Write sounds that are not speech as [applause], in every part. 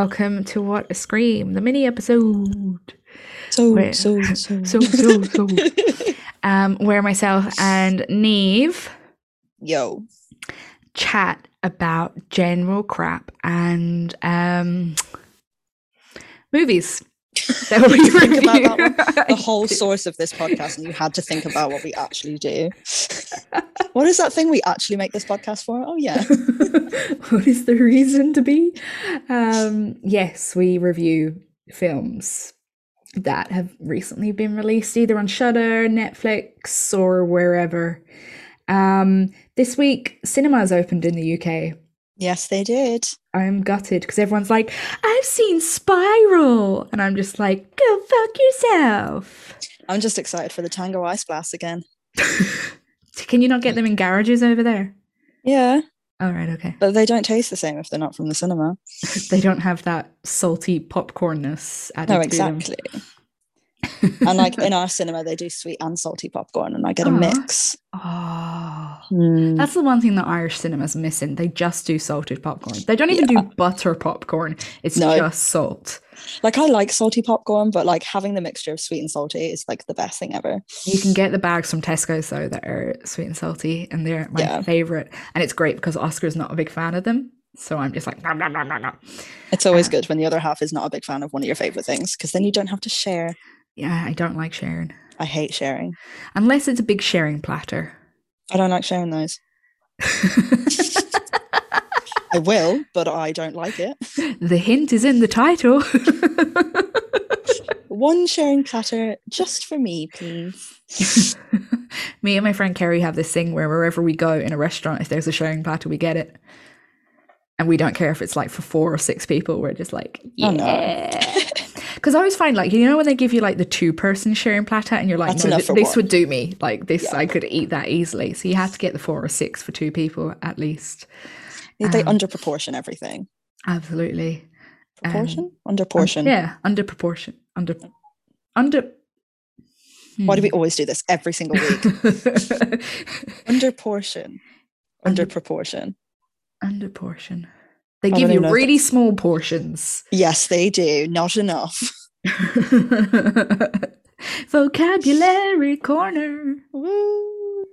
Welcome to What a Scream, the mini episode. So, Wait. [laughs] so, so. So, so, [laughs] so. Um, where myself and Niamh Yo. chat about general crap and um movies. [laughs] that we think about that? The [laughs] whole source of this podcast, and you had to think about what we actually do. [laughs] what is that thing we actually make this podcast for? Oh, yeah. what is the reason to be? Um, yes, we review films that have recently been released either on Shudder, Netflix, or wherever. Um, this week, cinemas opened in the UK. Yes, they did. I'm gutted because everyone's like, I've seen Spiral. And I'm just like, go fuck yourself. I'm just excited for the Tango Ice Blast again. [laughs] Can you not get them in garages over there? Yeah, All right, okay. but they don't taste the same if they're not from the cinema. [laughs] They don't have that salty popcornness added No, to them. [laughs] and like in [laughs] our cinema, they do sweet and salty popcorn, and I get a mix. Oh, Mm. that's the one thing that Irish cinema's missing. They just do salted popcorn. They don't even do butter popcorn. It's No. just salt. Like I like salty popcorn, but like having the mixture of sweet and salty is like the best thing ever. You can get the bags from Tesco's though that are sweet and salty, and they're my Yeah. favorite. And it's great because Oscar's not a big fan of them, so I'm just like, nom, nom, nom, nom, nom. It's always good when the other half is not a big fan of one of your favorite things because then you don't have to share. Yeah, I don't like sharing I hate sharing. unless it's a big sharing platter. I don't like sharing those. [laughs] I will, but I don't like it. the hint is in the title. [laughs] One sharing platter just for me, please. [laughs] Me and my friend Kerry have this thing where wherever we go in a restaurant, if there's a sharing platter, we get it. And we don't care if it's like for four or six people. We're just like, Oh, no. Yeah. Because I always find like, you know, when they give you like the two person sharing platter and you're like, That's no, th- this one." would do me. Like this, Yeah. I could eat that easily. So you have to get the four or six for two people at least. They Um, underproportion everything. Absolutely. Um, Proportion? Un- Underportion. yeah, under proportion. Under, under. Why do we Hmm. always do this every single week? [laughs] Underportion. Under- proportion, under portion. They give you even know if really small portions. Yes, they do. Not enough. [laughs] Vocabulary corner. Woo.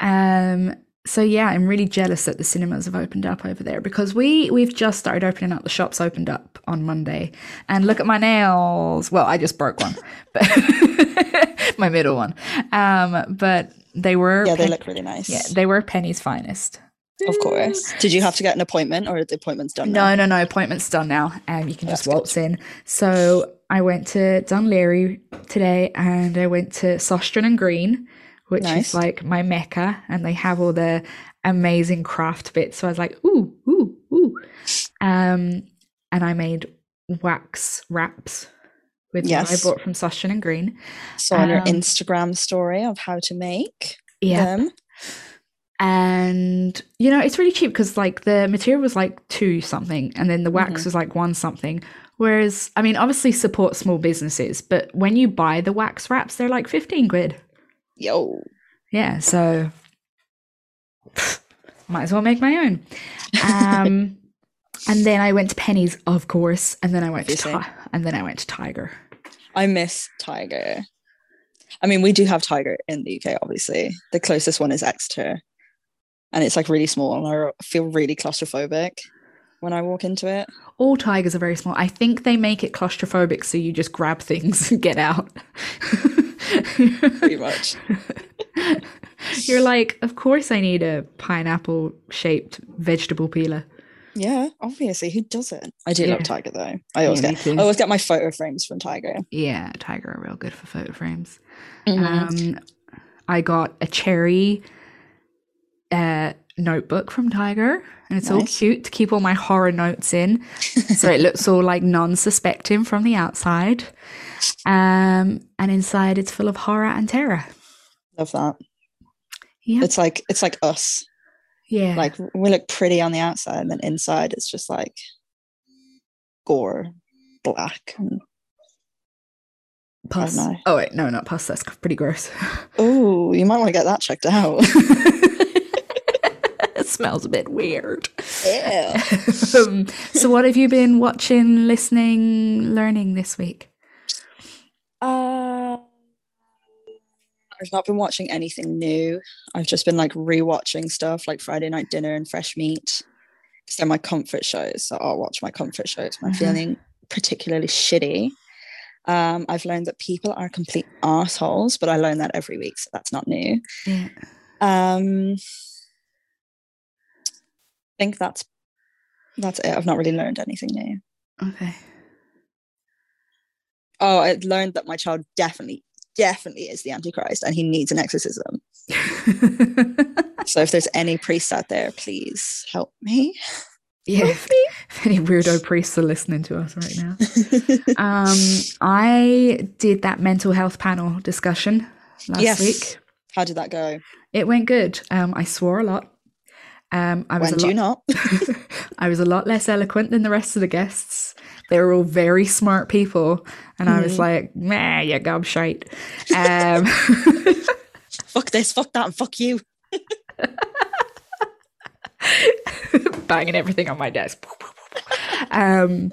Um. So yeah, I'm really jealous that the cinemas have opened up over there because we we've just started opening up. The shops opened up on Monday, and look at my nails. Well, I just broke one, [laughs] but [laughs] my middle one. Um, but they were Yeah, they pen- look really nice. yeah they were Penneys finest. Of course. Did you have to get an appointment or are the appointments done? now? No, no, no. Appointment's done now. Um, you can just That's good. waltz in. So I went to Dún Laoghaire today, and I went to Søstrene Grene, which Nice. is like my mecca, and they have all the amazing craft bits. So I was like, ooh, ooh, ooh. Um, and I made wax wraps with Yes. what I bought from Søstrene Grene. Saw on your Um, Instagram story of how to make Yeah. them. And you know it's really cheap because like the material was like two something and then the wax Mhm. was like one something whereas i mean obviously support small businesses but when you buy the wax wraps they're like 15 quid Yo. yeah so [laughs] might as well make my own um [laughs] and then i went to Penneys of course and then i went to. Ti- and then i went to tiger I miss Tiger. I mean, we do have Tiger in the UK, obviously. The closest one is Exeter. And it's like really small. And I feel really claustrophobic when I walk into it. all tigers are very small i think they make it claustrophobic so you just grab things and get out Pretty much. [laughs] You're like, of course I need a pineapple shaped vegetable peeler. Yeah, obviously. Who doesn't? I do Yeah. love Tiger though. I always Yeah, get. I always get my photo frames from Tiger. Yeah, tiger are real good for photo frames. Mhm. Um, I got a cherry uh, notebook from Tiger, and it's all cute to keep all my horror notes in, [laughs] so it looks all like non-suspecting from the outside. Um, and inside it's full of horror and terror. love that. Yeah, It's like it's like us. yeah. Like we look pretty on the outside, and then inside it's just like gore, black. and- pus. Oh wait, no, not pus. That's pretty gross. [laughs] Oh, you might want to get that checked out. [laughs] smells a bit weird. Yeah. um, so, what have you been watching, listening, learning this week? Uh, I've not been watching anything new. I've just been like rewatching stuff like Friday Night Dinner and Fresh Meat. Because they're my comfort shows. So I'll watch my comfort shows when I'm Mhm. feeling particularly shitty. Um, I've learned that people are complete assholes, but I learn that every week, so that's not new. Yeah. Um, think that's that's it. I've not really learned anything new. Okay. Oh, I learned that my child definitely, definitely is the Antichrist, and he needs an exorcism. [laughs] So if there's any priests out there, please help me. yeah. If, if any weirdo [laughs] priests are listening to us right now. [laughs] Um, I did that mental health panel discussion last Yes. week. How did that go? It went good. Um, I swore a lot. Um, I was When a do you not? [laughs] I was a lot less eloquent than the rest of the guests. They were all very smart people, and I was Mhm. like, "Nah, you gobshite." [laughs] Um, fuck this, fuck that, and fuck you. [laughs] banging everything on my desk. um,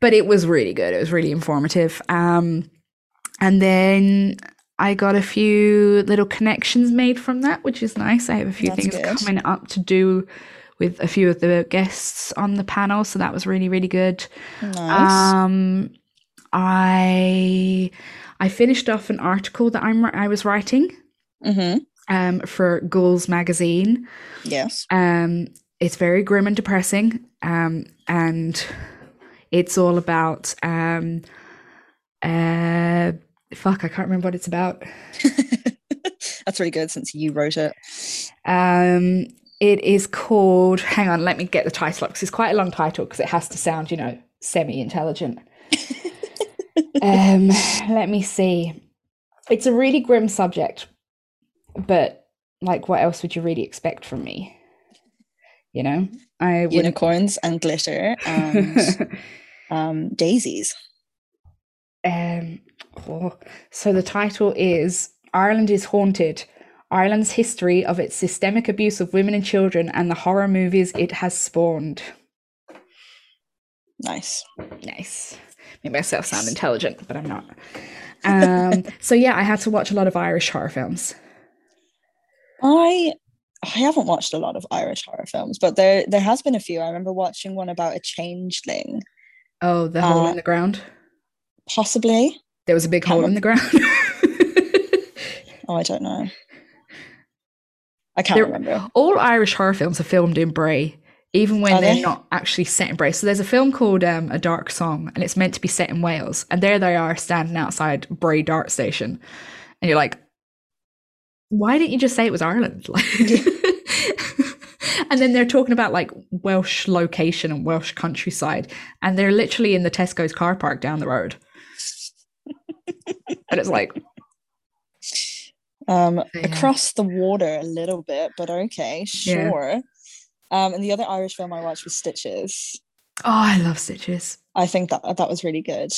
but it was really good. It was really informative. Um, and then I got a few little connections made from that, which is nice. I have a few That's things good. coming up to do with a few of the guests on the panel, so that was really really good. Nice. Um, I I finished off an article that I'm I was writing mm-hmm. um, for Ghouls magazine. Yes. Um, it's very grim and depressing, um, and it's all about um, uh, fuck, I can't remember what it's about. [laughs] That's really good since you wrote it. Um, it is called. Hang on, let me get the title up because it's quite a long title because it has to sound, you know, semi-intelligent. [laughs] um, let me see. It's a really grim subject, but like, what else would you really expect from me? You know, I wouldn't. Unicorns and glitter and [laughs] um, daisies. Um, oh, so the title is Ireland is Haunted Ireland's history of its systemic abuse of women and children and the horror movies it has spawned. Nice. Nice. Make myself sound intelligent, but I'm not. Um, [laughs] so yeah, I had to watch a lot of Irish horror films. I I haven't watched a lot of Irish horror films, but there there has been a few. I remember watching one about a changeling, Oh, the hole Uh, in the ground. Possibly. There was a big hole in the ground. [laughs] Oh, I don't know. I can't remember. All Irish horror films are filmed in Bray, even when Are they're not actually set in Bray. So there's a film called um, A Dark Song, and it's meant to be set in Wales. And there they are standing outside Bray Dart Station. And you're like, why didn't you just say it was Ireland? Like, [laughs] and then they're talking about like Welsh location and Welsh countryside. And they're literally in the Tesco's car park down the road. And it's like, Um, Yeah. across the water a little bit, but okay, Yeah. sure. Um, and the other Irish film I watched was Stitches. oh, I love Stitches. I think that that was really good.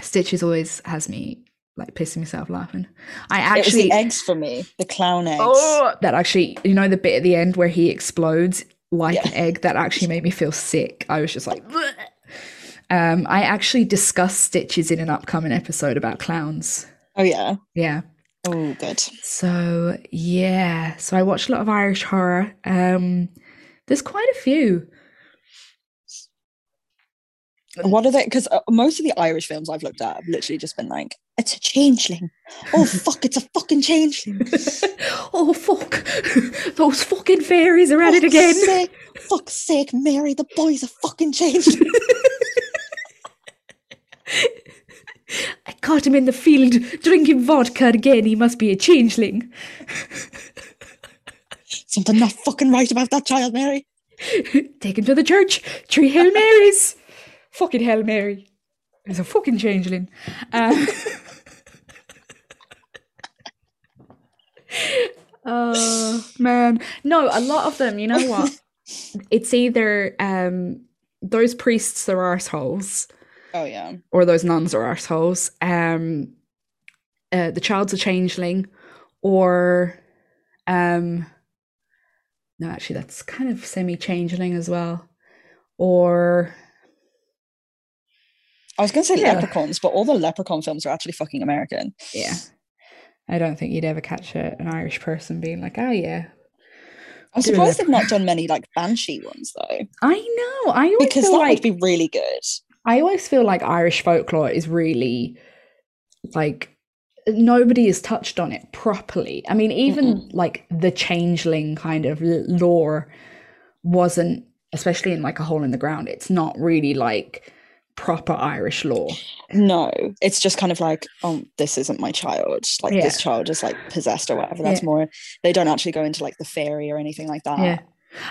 Stitches always has me like pissing myself laughing. I it was actually the eggs for me, the clown eggs. Oh, that actually, you know, the bit at the end where he explodes like Yeah. an egg, that actually made me feel sick. I was just like, "Bleh." Um, I actually discussed Stitches in an upcoming episode about clowns. Oh yeah. Yeah. Oh good. So yeah, so I watched a lot of Irish horror. Um, there's quite a few. What are they? Because uh, most of the Irish films I've looked at have literally just been like, it's a changeling. Oh [laughs] fuck, it's a fucking changeling. [laughs] oh fuck, [laughs] those fucking fairies are at it again. Sake, fuck's sake, Mary, the boy's a fucking changeling. I caught him in the field drinking vodka again. He must be a changeling. Something not fucking right about that child, Mary. Take him to the church. Three Hail Marys. fucking Hail Mary. He's a fucking changeling. Uh, [laughs] oh man, no. A lot of them. You know what? [laughs] It's either um those priests are arseholes Oh yeah. or those nuns are assholes. Um, uh, the child's a changeling, or um, no, actually, that's kind of semi changeling as well. Or I was going to say Yeah. leprechauns, but all the leprechaun films are actually fucking American. yeah, I don't think you'd ever catch a, an Irish person being like, "Oh yeah." I'm surprised they've not done many like banshee ones though, I know. I always because feel that like would be really good. I always feel like Irish folklore is really like nobody has touched on it properly. I mean, even like the changeling kind of lore wasn't, especially in like a hole in the ground, it's not really like proper Irish lore. No, it's just kind of like, oh, this isn't my child. Like Yeah. this child is like possessed or whatever. That's Yeah. more. They don't actually go into like the fairy or anything like that. Yeah.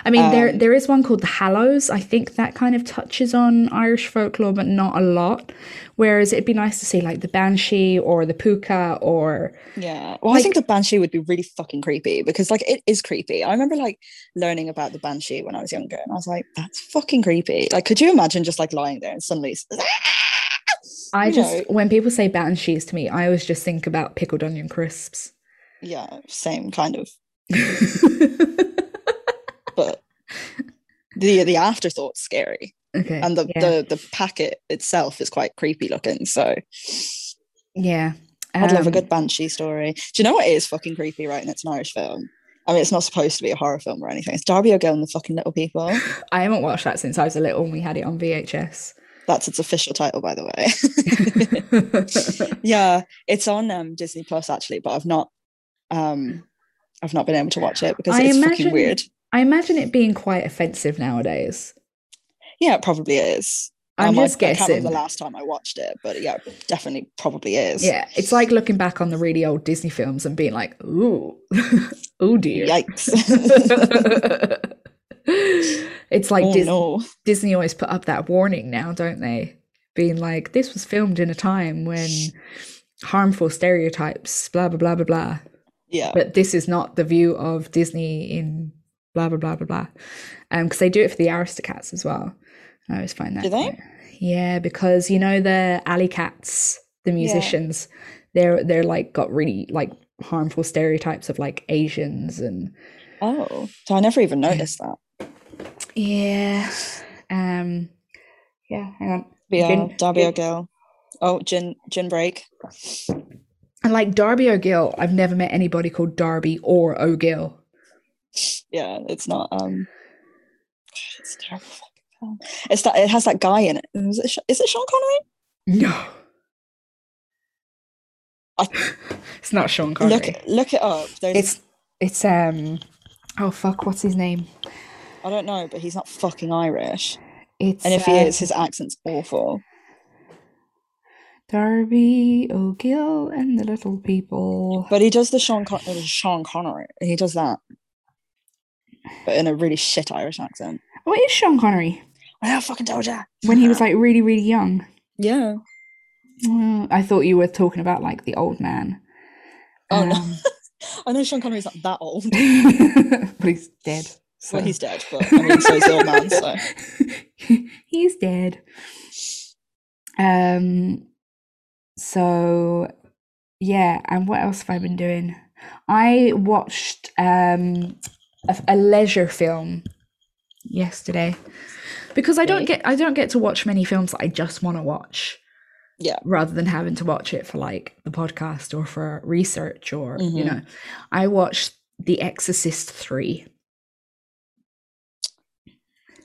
I mean, there Um, there is one called the Hallows. I think that kind of touches on Irish folklore, but not a lot. Whereas it'd be nice to see like the Banshee or the Puka or Yeah. Well, I think the banshee would be really fucking creepy because like it is creepy. I remember like learning about the banshee when I was younger, and I was like, that's fucking creepy. Like, could you imagine just like lying there and suddenly? [laughs] I You just know. when people say banshees to me, I always just think about pickled onion crisps. Yeah, same kind of. [laughs] But the the afterthought's scary, okay. and the yeah. the the packet itself is quite creepy looking. So yeah. I'd love a Um, good banshee story. Do you know what is fucking creepy? Right, and it's an Irish film. I mean, it's not supposed to be a horror film or anything. It's Darby O'Gill and the fucking Little People. [sighs] I haven't watched that since I was a little and we had it on VHS. That's its official title, by the way. [laughs] yeah, it's on um, Disney Plus actually, but I've not, um, I've not been able to watch it because I it's imagine- fucking weird. I imagine it being quite offensive nowadays. Yeah, it probably is. I'm Um, I- just I, can't remember guessing. the last time I watched it, but yeah, definitely probably is. Yeah, it's like looking back on the really old Disney films and being like, "Ooh, [laughs] oh dear." Yikes. [laughs] it's like oh Dis- no. Disney always put up that warning now, don't they? Being like, "This was filmed in a time when harmful stereotypes, blah blah blah blah blah." Yeah. But this is not the view of Disney in blah blah blah blah blah. Um, because they do it for the Aristocats as well. I always find that. Do they? Yeah, because you know the Alley Cats, the musicians, they're they're like got really like harmful stereotypes of like Asians and Oh, so I never even noticed that. yeah, um, yeah. Hang on, yeah, Darby O'Gill. Oh, gin gin break. and like Darby O'Gill, I've never met anybody called Darby or O'Gill. Yeah, it's not. Um, it's terrible fucking film. It's that it has that guy in it. Is it, is it Sean Connery? No, I- [laughs] it's not Sean Connery. Look look it up. There's, It's it's um oh fuck, what's his name? I don't know, but he's not fucking Irish. It's And if he uh, is, his accent's awful. Darby O'Gill and the Little People. But he does the Sean Con- uh, Sean Connery. He does that, but in a really shit Irish accent. What is Sean Connery? I fucking told ya. When he was like really, really young. yeah. Well, I thought you were talking about like the old man. Oh no, Um, [laughs] I know Sean Connery's not that old. [laughs] but he's dead. So. Well, he's dead, but I mean, so's the old man. So [laughs] he's dead. Um. So, yeah, and what else have I been doing? I watched um a, a leisure film yesterday because I don't get I don't get to watch many films that I just want to watch. Yeah. Rather than having to watch it for like the podcast or for research or you Mhm. know, I watched The Exorcist three.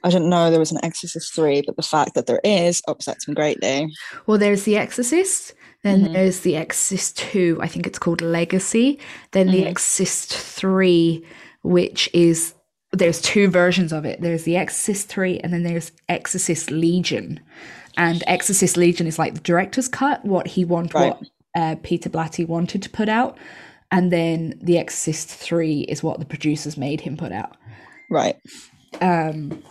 I didn't know there was an Exorcist three, but the fact that there is upsets me greatly. Well, there's The Exorcist, then Mhm. there's The Exorcist 2, I think it's called Legacy, then The Mhm. Exorcist 3, which is there's two versions of it. There's The Exorcist 3 and then there's Exorcist Legion. And Exorcist Legion is like the director's cut, what he wanted Right. what uh, Peter Blatty wanted to put out. And then The Exorcist 3 is what the producers made him put out. Right. Um,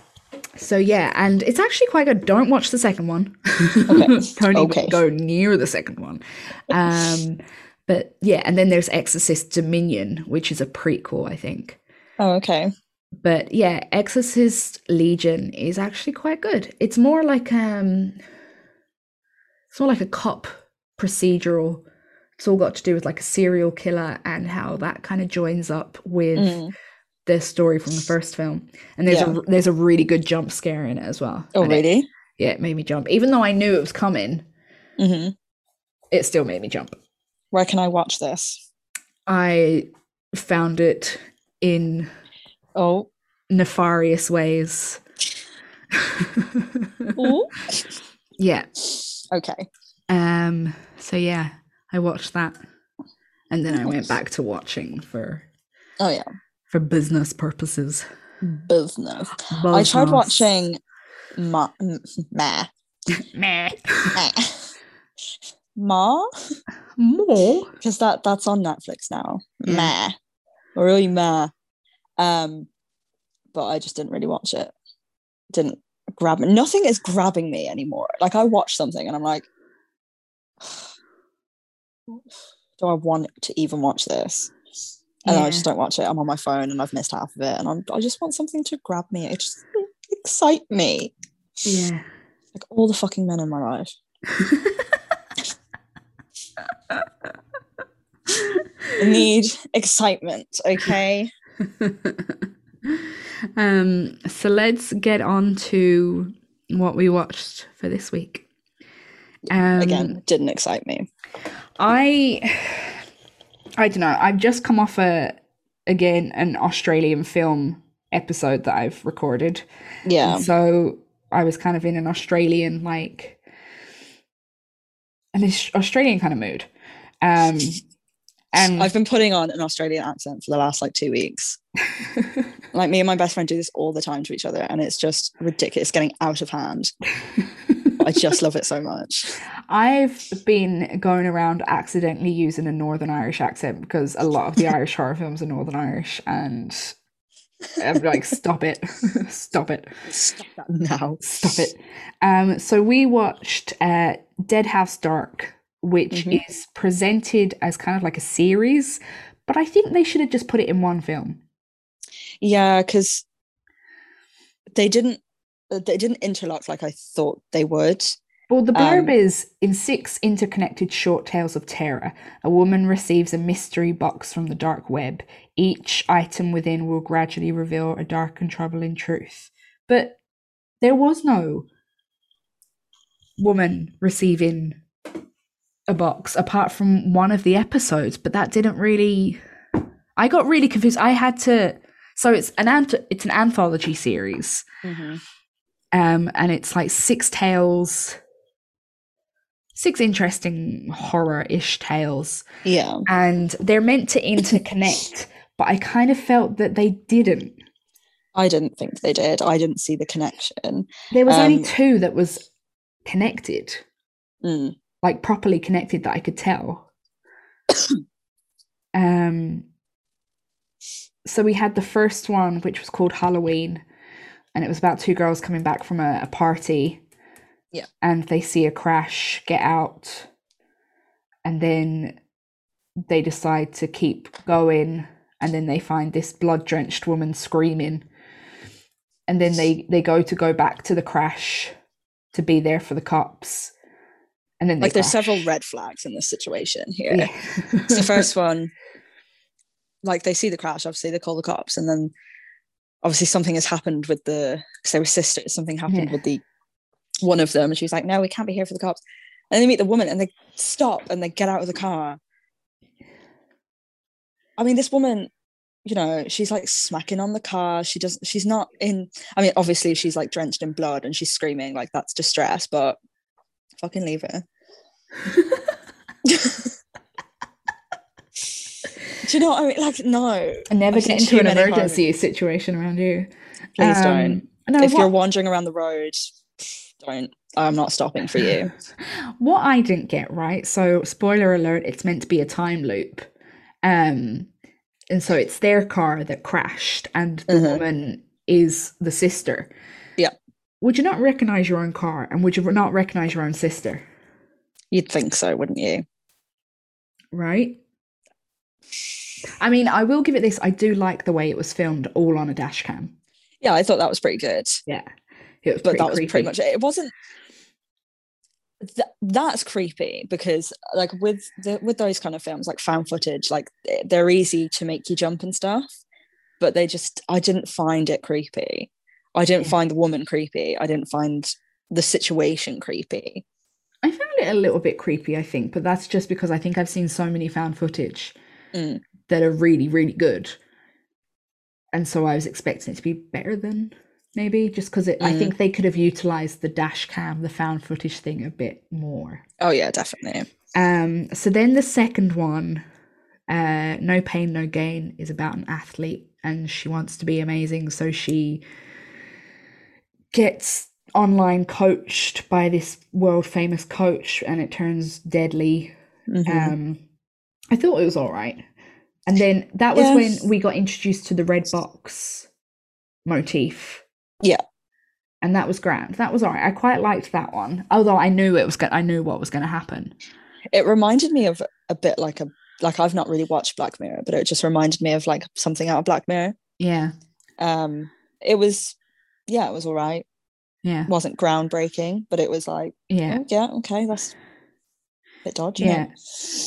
so yeah, and it's actually quite good. Don't watch the second one. [laughs] Okay. [laughs] Don't Okay. even go near the second one. Um, but yeah, and then there's Exorcist Dominion, which is a prequel, I think. Oh, okay. But yeah, Exorcist Legion is actually quite good. It's more like um, it's more like a cop procedural. It's all got to do with like a serial killer and how that kind of joins up with Mm. the story from the first film, and there's Yeah. a there's a really good jump scare in it as well. Oh, And it- really? yeah, it made me jump. Even though I knew it was coming, hmm it still made me jump. Where can I watch this? I found it in Oh, nefarious ways. [laughs] Yeah. okay. Um. So yeah, I watched that, and then I went back to watching for Oh yeah, for business purposes. business. I tried watching Ma, m- Ma, Meh. [laughs] [laughs] Ma, Ma, More. [laughs] because that that's on Netflix now. Yeah. Ma, really Ma. Um, but I just didn't really watch it. Didn't grab me. Nothing is grabbing me anymore. Like I watch something and I'm like, [sighs] do I want to even watch this? And then I just don't watch it. I'm on my phone and I've missed half of it, and I'm, I just want something to grab me. It just excite me. Yeah. Like all the fucking men in my life. [laughs] need excitement, okay? [laughs] um. So let's get on to what we watched for this week. Um, Again, didn't excite me. I I don't know. I've just come off a again an Australian film episode that I've recorded. Yeah. And so I was kind of in an Australian like an Australian kind of mood. Um and I've been putting on an Australian accent for the last like two weeks. [laughs] Like me and my best friend do this all the time to each other, and it's just ridiculous. Getting out of hand. [laughs] I just love it so much. I've been going around accidentally using a Northern Irish accent because a lot of the Irish horror films are Northern Irish, and I'm like, stop it, [laughs] stop it, Stop that now. stop it. Um, so we watched uh, Dead House Dark, which Mhm. is presented as kind of like a series, but I think they should have just put it in one film. Yeah, because they didn't uh, they didn't interlock like I thought they would. Well, the blurb Um, is in six interconnected short tales of terror, a woman receives a mystery box from the dark web. Each item within will gradually reveal a dark and troubling truth. But there was no woman receiving a box apart from one of the episodes, but that didn't really. I got really confused. I had to. So it's an ant- it's an anthology series um and it's like six tales six interesting horror-ish tales Yeah, and they're meant to interconnect but i kind of felt that they didn't I didn't think they did. I didn't see the connection. there was only Um, two that was connected Mm. Like properly connected that i could tell. [coughs] Um so we had the first one which was called halloween and it was about two girls coming back from a, a party. Yeah. and they see a crash get out and then they decide to keep going and then they find this blood drenched woman screaming. And then they they go to go back to the crash to be there for the cops and then Like there's several red flags in this situation here. yeah. So the first [laughs] one, like they see the crash, obviously they call the cops, and then obviously something has happened with the because they were sisters. Something happened Yeah. with the one of them, and she was like, "No, we can't be here for the cops." And they meet the woman, and they stop and they get out of the car. I mean, this woman, you know, she's like smacking on the car. She doesn't. She's not in. I mean, obviously she's like drenched in blood and she's screaming like that's distress, but fucking leave her. Do you know what I mean? Like, no. and never I've get into an emergency situation around you Please Um, don't. no, if what, you're wandering around the road, don't. I'm not stopping for you. [laughs] what I didn't get right. So, spoiler alert: it's meant to be a time loop, um, and so it's their car that crashed, and the Mhm. woman is the sister. Would you not recognize your own car, and would you not recognize your own sister? You'd think so, wouldn't you? Right. I mean, I will give it this. I do like the way it was filmed, all on a dash cam. Yeah, I thought that was pretty good. Yeah, it was But that was creepy. pretty much it. It wasn't. Th- that's creepy because, like, with the with those kind of films, like found footage, like they're easy to make you jump and stuff. but they just I didn't find it creepy. I didn't Yeah. find the woman creepy. I didn't find the situation creepy. I found it a little bit creepy, I think, but that's just because I think I've seen so many found footage Mm. that are really, really good. And so I was expecting it to be better than maybe just because I Mm. think they could have utilized the dash cam, the found footage thing a bit more. Oh yeah, definitely. Um, so then the second one, uh, No Pain, No Gain, is about an athlete and she wants to be amazing. So she gets online coached by this world famous coach and it turns deadly. Mhm. Um, I thought it was all right. And then that was Yeah. when we got introduced to the red box motif. Yeah. And that was grand. That was all right. I quite liked that one. Although I knew it was going I knew what was going to happen. it reminded me of a bit like a like I've not really watched Black Mirror, but it just reminded me of like something out of Black Mirror. Yeah. Um, it was, yeah, it was all right. Yeah. It wasn't groundbreaking, but it was like, Yeah. oh, yeah, okay, that's a bit dodgy. Yeah.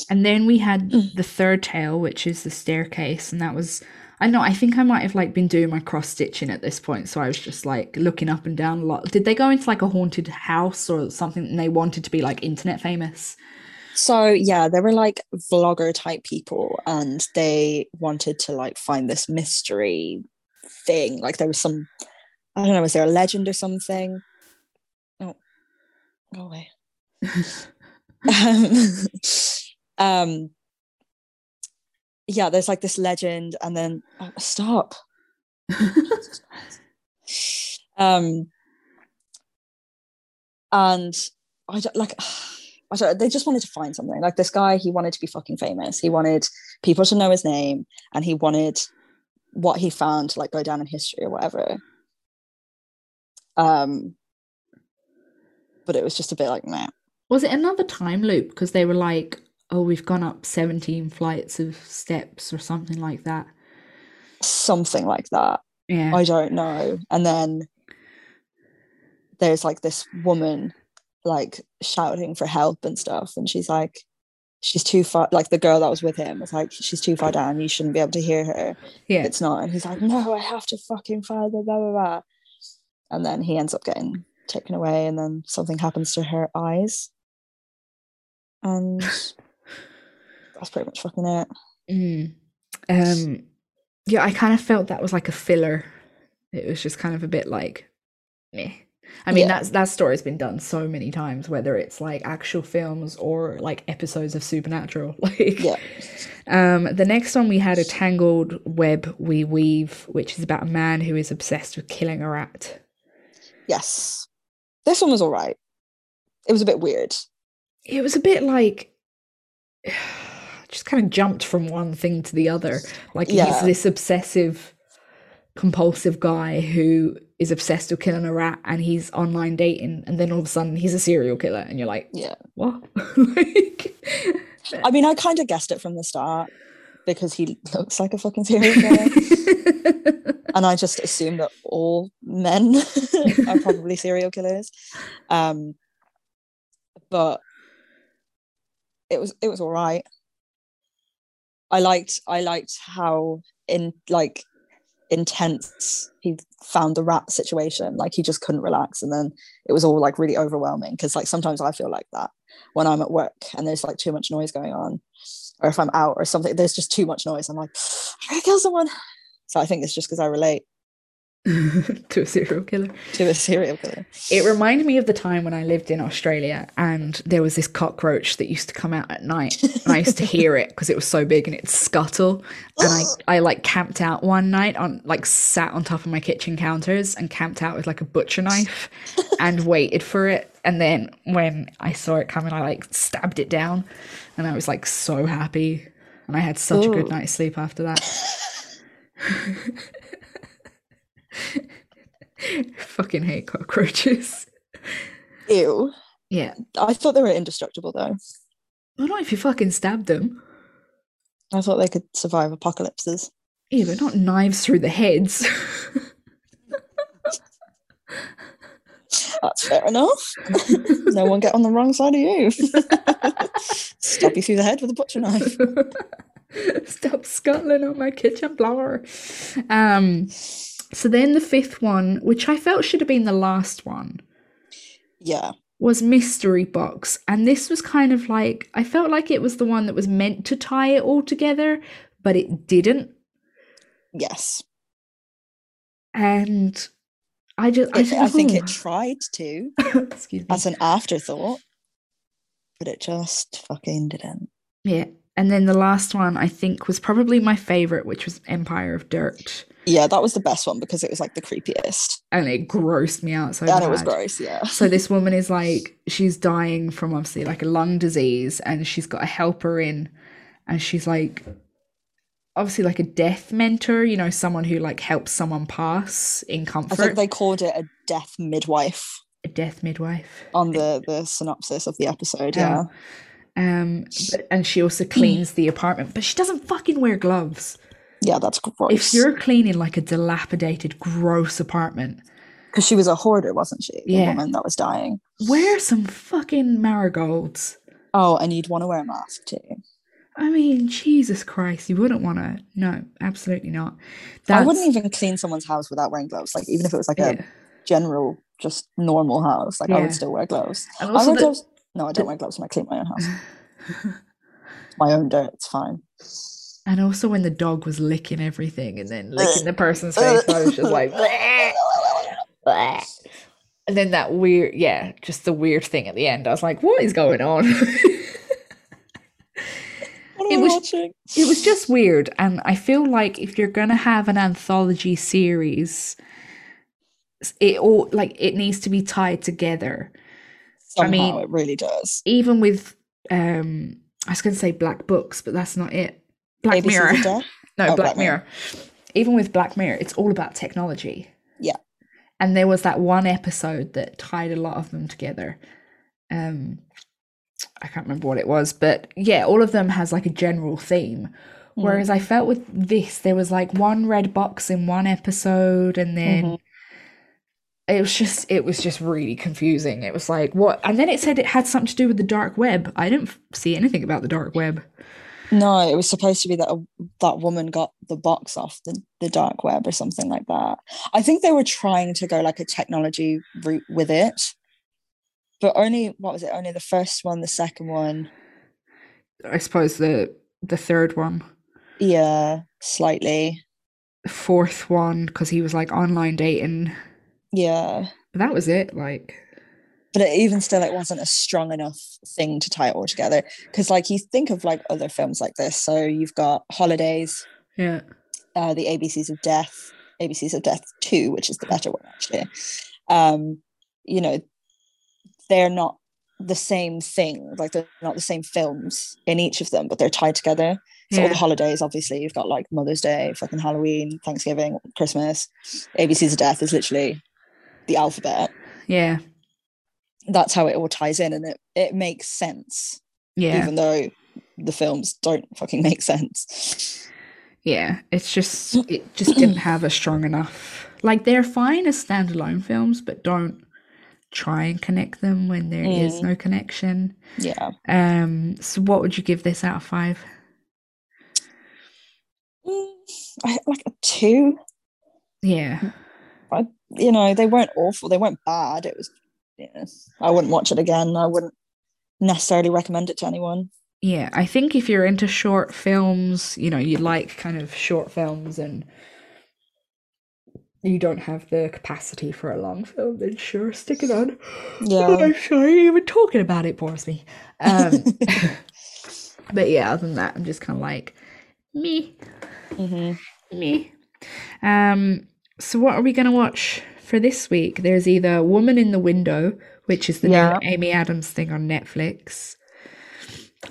And then we had Mm. the third tale, which is the staircase, and that was I know I think I might have like been doing my cross stitching at this point, so I was just like looking up and down a lot. Did they go into like a haunted house or something and they wanted to be like internet famous? So yeah, they were like vlogger type people, and they wanted to like find this mystery thing. Like there was some, I don't know, was there a legend or something? Oh, go away. [laughs] um, [laughs] um yeah there's like this legend and then oh, stop. [laughs] Um and i don't like I don't, they just wanted to find something. Like this guy he wanted to be fucking famous. He wanted people to know his name and he wanted what he found to like go down in history or whatever um but it was just a bit like meh. Was it another time loop? Because they were like, oh, we've gone up 17 flights of steps or something like that. something like that Yeah. I don't know. And then there's like this woman like shouting for help and stuff. And she's like, she's too far. Like the girl that was with him was like, she's too far down. You shouldn't be able to hear her. yeah. It's not. And he's like, no, I have to fucking find her, blah, blah, blah. And then he ends up getting taken away. And then something happens to her eyes. And [laughs] that's pretty much fucking it. Mm. Um, yeah, I kind of felt that was like a filler. It was just kind of a bit like, me I mean, Yeah. that's that story's been done so many times, whether it's like actual films or like episodes of Supernatural. [laughs] Like, Yeah. um, the next one we had a tangled web we weave, which is about a man who is obsessed with killing a rat. Yes. This one was all right. It was a bit weird. It was a bit like. [sighs] Just kind of jumped from one thing to the other. Like he's this obsessive compulsive guy who is obsessed with killing a rat and he's online dating and then all of a sudden he's a serial killer and you're like Yeah. what [laughs] like I mean, I kind of guessed it from the start because he looks like a fucking serial [laughs] killer. And I just assume that all men [laughs] are probably serial killers. Um, but it was it was all right. I liked I liked how in like intense he found the rat situation. Like he just couldn't relax, and then it was all like really overwhelming. Because like sometimes I feel like that when I'm at work and there's like too much noise going on, or if I'm out or something, there's just too much noise. I'm like, I gotta kill someone. So I think it's just because I relate. [laughs] To a serial killer. To a serial killer. it reminded me of the time when I lived in Australia and there was this cockroach that used to come out at night and I used to [laughs] hear it because it was so big and it'd scuttle. And I, [gasps] I like camped out one night on like sat on top of my kitchen counters and camped out with like a butcher knife [laughs] and waited for it. And then when I saw it coming I like stabbed it down and I was like so happy. And I had such a good night's sleep after that [laughs] fucking hate cockroaches Ew. yeah I thought they were indestructible though. Well, not know if you fucking stabbed them. I thought they could survive apocalypses. Yeah, but not knives through the heads. [laughs] That's fair enough. [laughs] no one get on the wrong side of you. Stab you through the head with a butcher knife. [laughs] Stop scuttling on my kitchen floor. Um, so then the fifth one, which I felt should have been the last one, Yeah. was Mystery Box. And this was kind of like, I felt like it was the one that was meant to tie it all together, but it didn't. Yes. And I just, I, It- I think it tried to [laughs] excuse me. as an afterthought, but it just fucking didn't. Yeah. And then the last one I think was probably my favorite, which was Empire of Dirt. Yeah, that was the best one because it was like the creepiest. And it grossed me out so and it was gross, yeah. So this woman is like she's dying from obviously like a lung disease and she's got a helper in and she's like obviously like a death mentor, you know, someone who like helps someone pass in comfort. I think they called it a death midwife a death midwife. on the the synopsis of the episode. Oh. Yeah. Um but, and she also cleans the apartment, but she doesn't fucking wear gloves. Yeah, that's If you're cleaning like a dilapidated, gross apartment, Because she was a hoarder, wasn't she? The Yeah. woman that was dying. wear some fucking marigolds. Oh, and you'd want to wear a mask too. I mean, Jesus Christ, you wouldn't want to. No, absolutely not. I wouldn't even clean someone's house without wearing gloves. Like even if it was like Yeah. a general, just normal house, like I would still wear gloves. And also, the, gloves. No, I don't wear gloves when I clean my own house. [laughs] My own dirt. It's fine. and also when the dog was licking everything and then licking the person's [laughs] face, I was just like, "Bleh, [laughs] bleh." and then that weird, yeah, just the weird thing at the end. I was like, what is going on? It was- watching? it was just weird, and I feel like if you're gonna have an anthology series, it all like it needs to be tied together. I mean- it really does. even with um I was gonna say black books, but that's not it. Black ABCs Mirror. [laughs] no, Oh, Black, Black Mirror. Mirror. Even with Black Mirror, it's all about technology. Yeah. And there was that one episode that tied a lot of them together. Um I can't remember what it was, but yeah, all of them has like a general theme. Mm. Whereas I felt with this, there was like one red box in one episode, and then Mhm. It was just it was just really confusing. It was like what, and then it said it had something to do with the dark web. I didn't see anything about the dark web. No, it was supposed to be that a, that woman got the box off the, the dark web or something like that. I think they were trying to go like a technology route with it, but only what was it? Only the first one, the second one, I suppose the the third one, yeah, slightly, fourth one, because he was like online dating. Yeah. But that was it. Like, But it, even still, it wasn't a strong enough thing to tie it all together. Because like you think of like other films like this, so you've got Holidays, yeah, uh, the ABCs of Death, ABCs of Death 2, which is the better one actually. Um, you know, they're not the same thing, like they're not the same films in each of them, but they're tied together. So all the holidays, obviously, you've got like Mother's Day, fucking Halloween, Thanksgiving, Christmas. ABCs of Death is literally the alphabet. yeah, That's how it all ties in, and it, it makes sense, yeah, even though the films don't fucking make sense. yeah. It's just it just didn't [clears throat] have a strong enough. Like they're fine as standalone films, but don't try and connect them when there is Mm. no connection. Yeah. Um, so what would you give this out of five? Mm, I, like a two. Yeah, you know, they weren't awful. They weren't bad. It was, yeah, I wouldn't watch it again. I wouldn't necessarily recommend it to anyone. yeah. I think if you're into short films, you know, you like kind of short films and you don't have the capacity for a long film, then sure, stick it on. Yeah. Oh, [laughs] I'm sorry, even talking about it bores me. Um, [laughs] but yeah, other than that, I'm just kind of like, me, Mhm. me. Um, so what are we gonna watch for this week? There's either Woman in the Window, which is the Yeah. new Amy Adams thing on Netflix,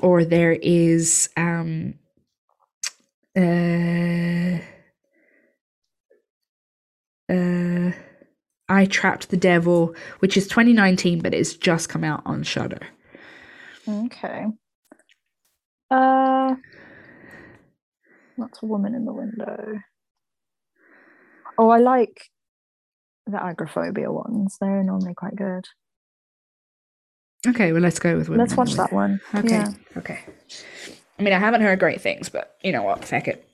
or there is um, uh, uh, I Trapped the Devil, which is 2019, but it's just come out on Shudder. Okay. Uh, that's a woman in the window. Oh, I like the agoraphobia ones. They're normally quite good. Okay, well let's go with Women Let's watch that one. Okay. Yeah. Okay. I mean, I haven't heard great things, but you know what? Feck it.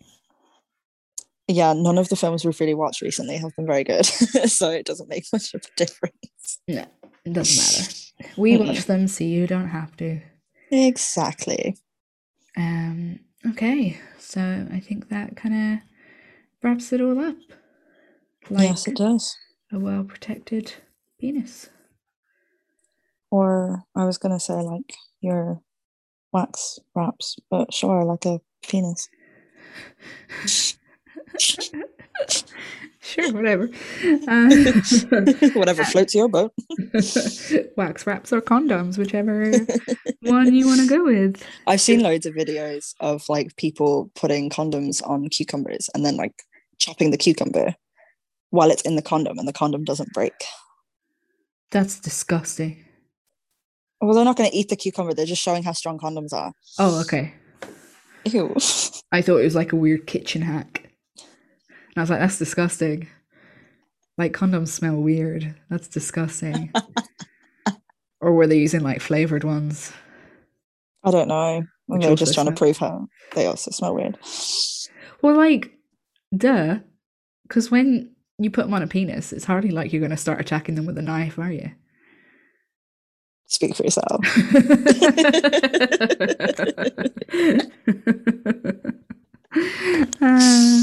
Yeah, none of the films we've really watched recently have been very good, [laughs] so it doesn't make much of a difference. No, it doesn't matter. We watch them, so you don't have to. Exactly. Um. Okay, so I think that kind of wraps it all up. Like yes, it does. a well protected penis. Or I was gonna say like your wax wraps, but sure, like a penis. [laughs] Sure, whatever. Uh, [laughs] Whatever floats your boat. [laughs] wax wraps or condoms, whichever one you want to go with. I've seen loads of videos of like people putting condoms on cucumbers and then like chopping the cucumber while it's in the condom and the condom doesn't break. That's disgusting. Well, they're not going to eat the cucumber. They're just showing how strong condoms are. Oh, okay. Ew. [laughs] I thought it was like a weird kitchen hack. And I was like, that's disgusting. Like condoms smell weird. That's disgusting. [laughs] or were they using like flavored ones? I don't know. Which They're just trying to prove how they also smell weird. Well, like, duh. Because when you put them on a penis, it's hardly like you're going to start attacking them with a knife, are you? Speak for yourself. [laughs] Uh,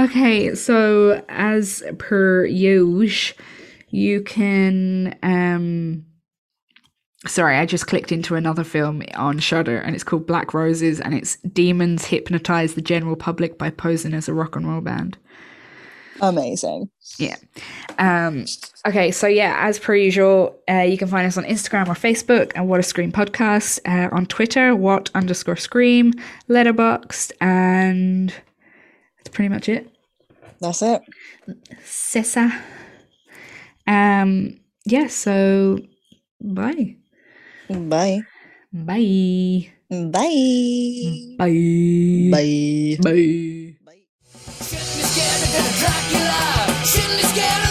okay, so as per usual, you can um sorry, I just clicked into another film on Shudder and it's called Black Roses and it's demons hypnotize the general public by posing as a rock and roll band. Amazing. Yeah. Um, okay, so yeah, as per usual, uh, you can find us on Instagram or Facebook and What a Scream Podcast, uh, on Twitter, What underscore Scream, Letterboxd, and that's pretty much it. That's it. Sessa. Um, yeah, so bye. Bye. Bye. Bye. Bye. Bye. Bye. Shouldn't be scared